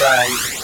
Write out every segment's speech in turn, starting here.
at,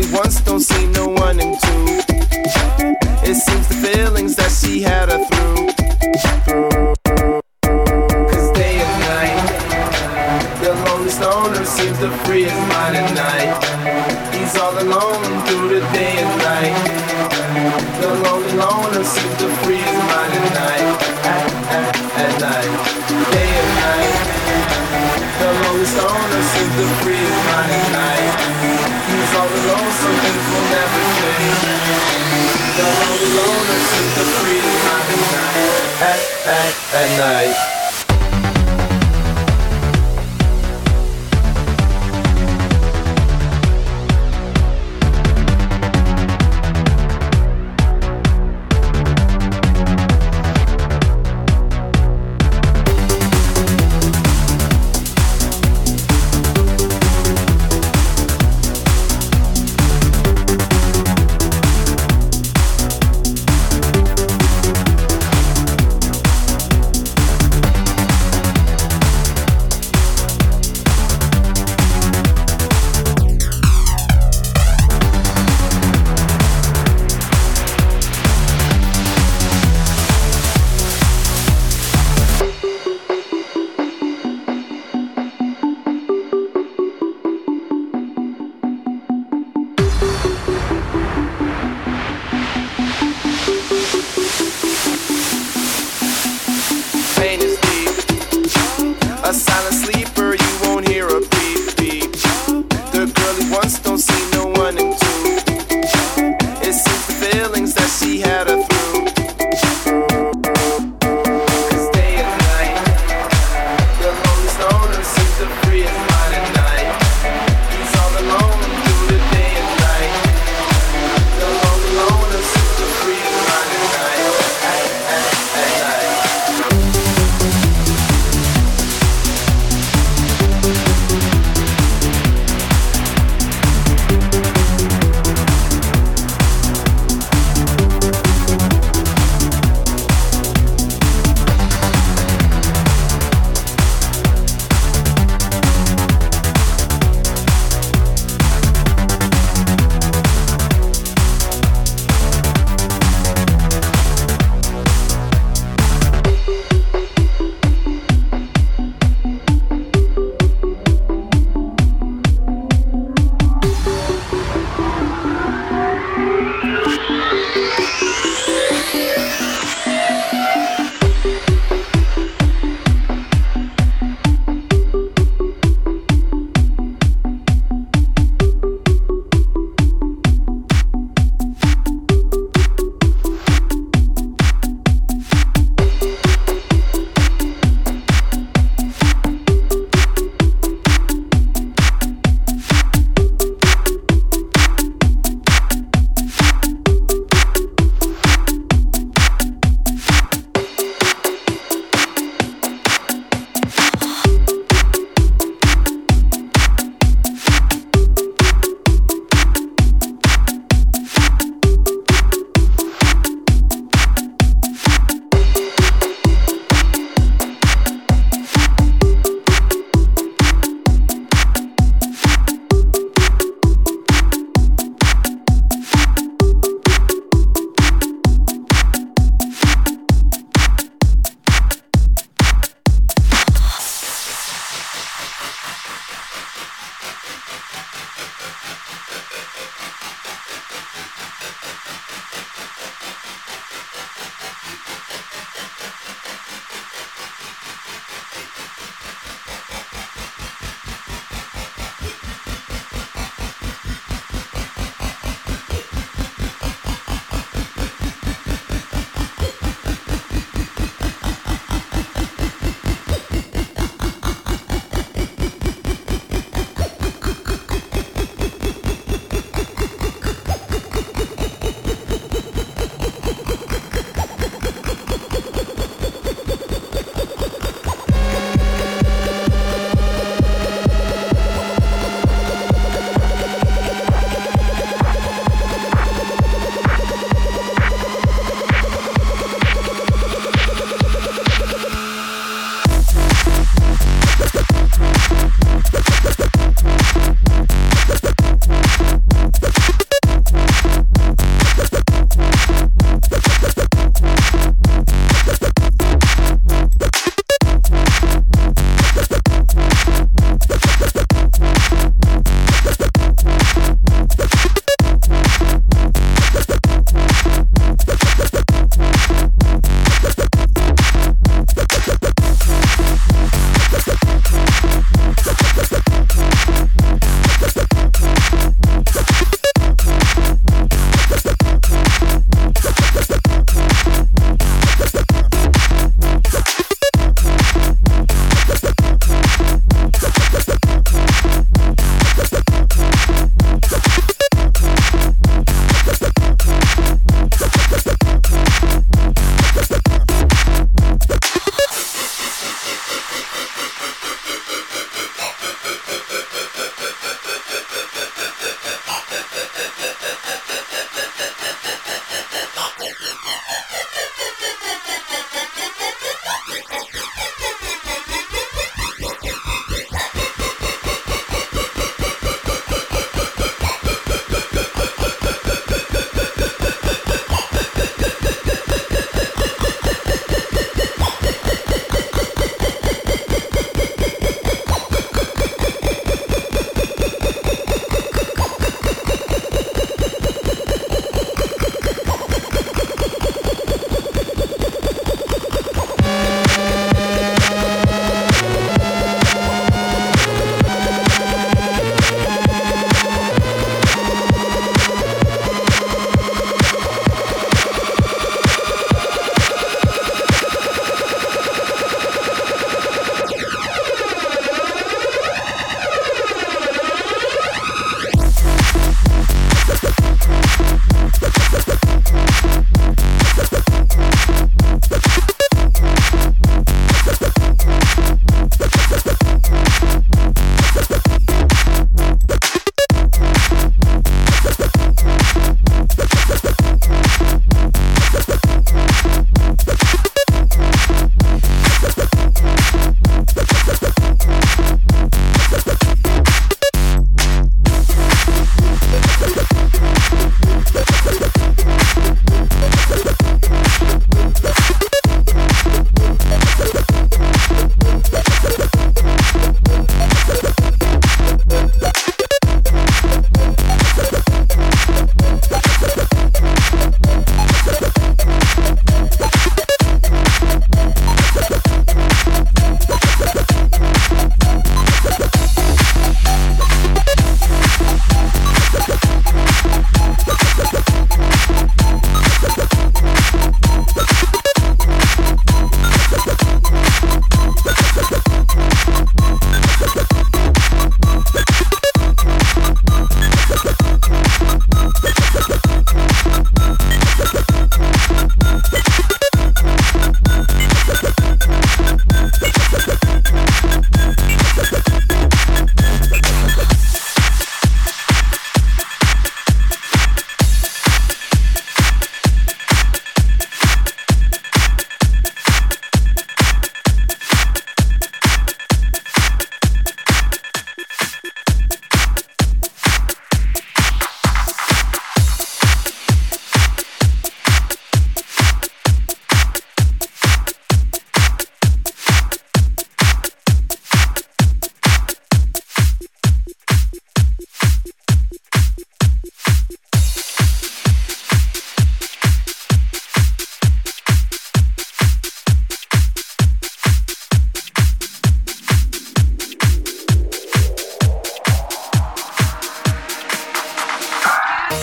only one. night.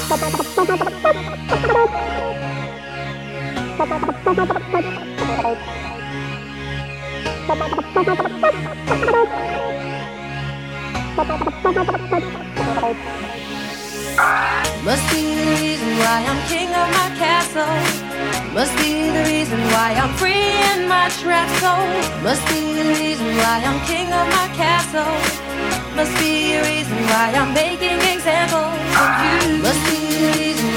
Must be the reason why I'm king of my castle. Must be the reason why I'm free in my trap soul. Must be the reason why I'm king of my castle. Must be the reason why I'm making examples of you. Must be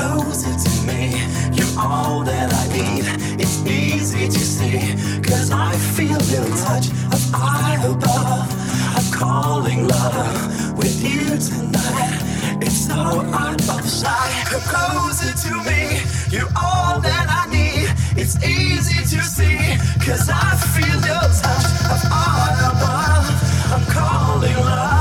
closer to me. You're all that I need. It's easy to see, cause I feel your touch of I above. I'm calling love with you tonight. It's so out of sight. Come closer to me. You're all that I need. It's easy to see, cause I feel your touch of I above. I'm calling love.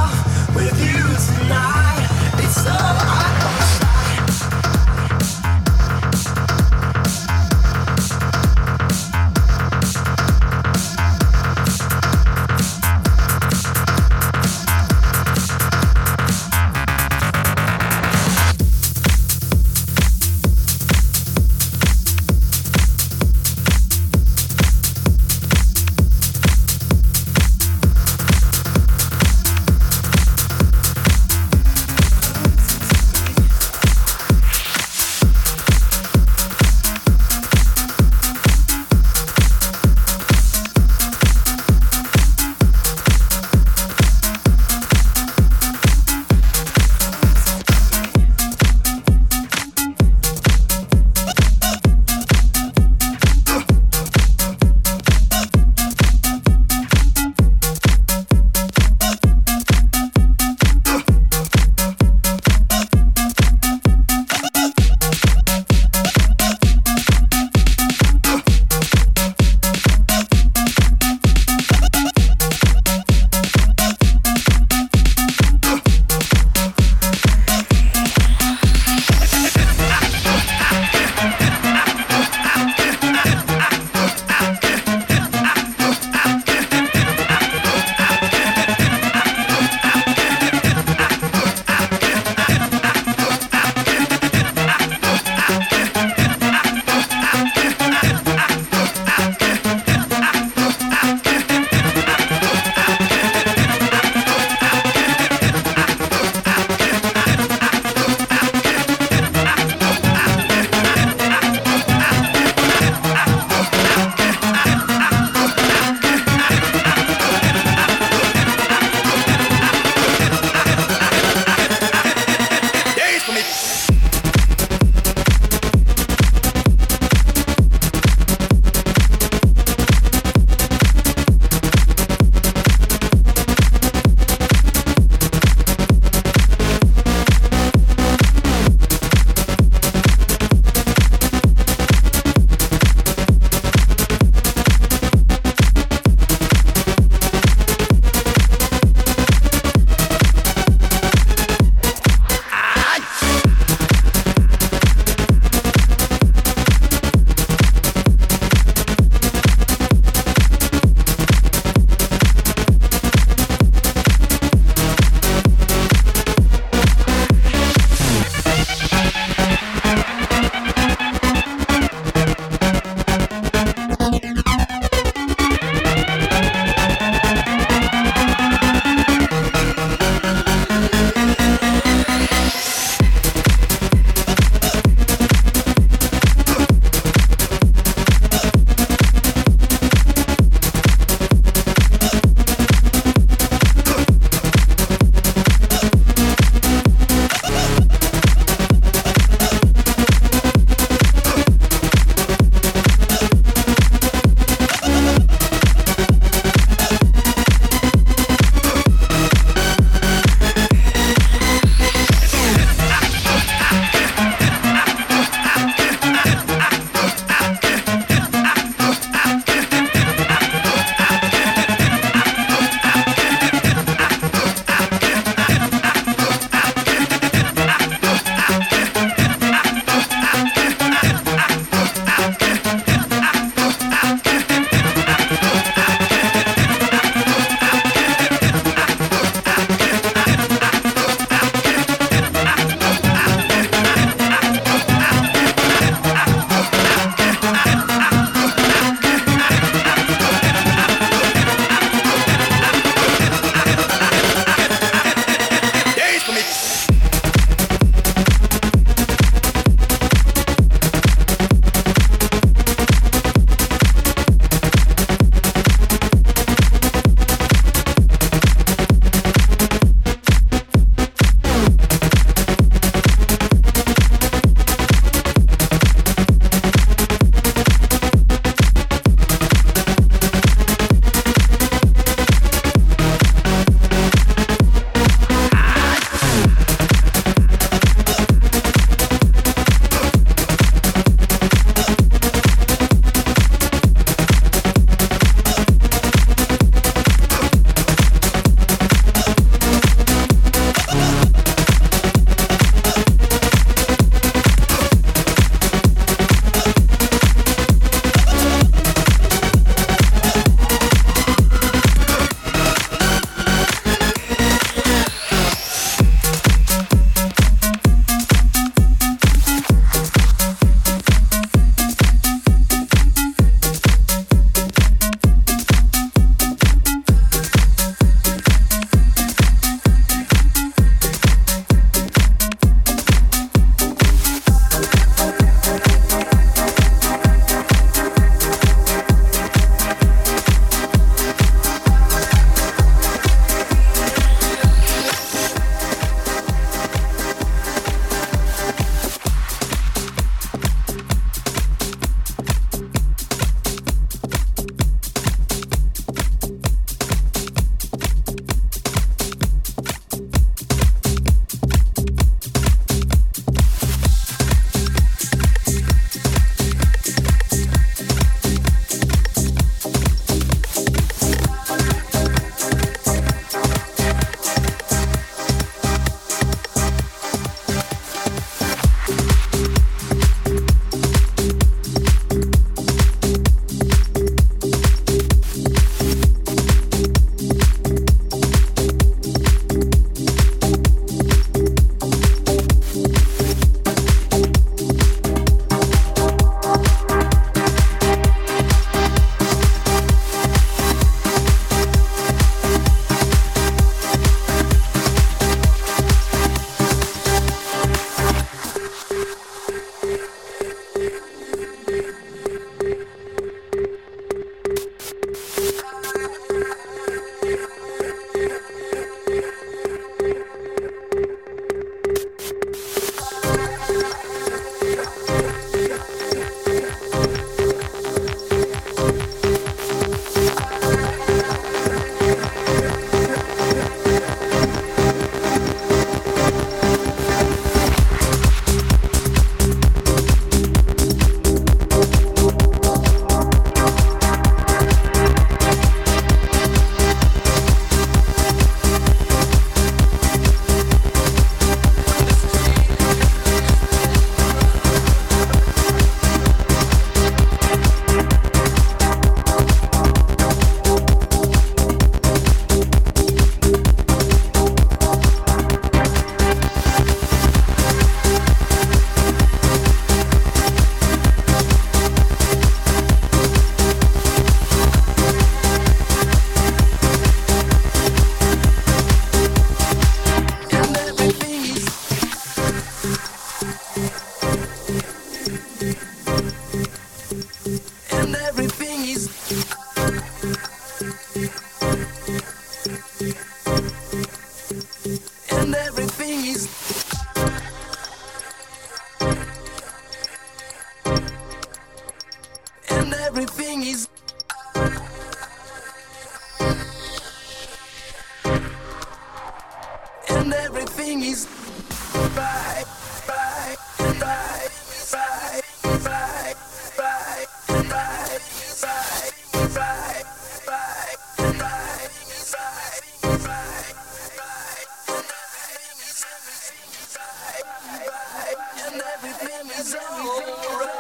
it's alright.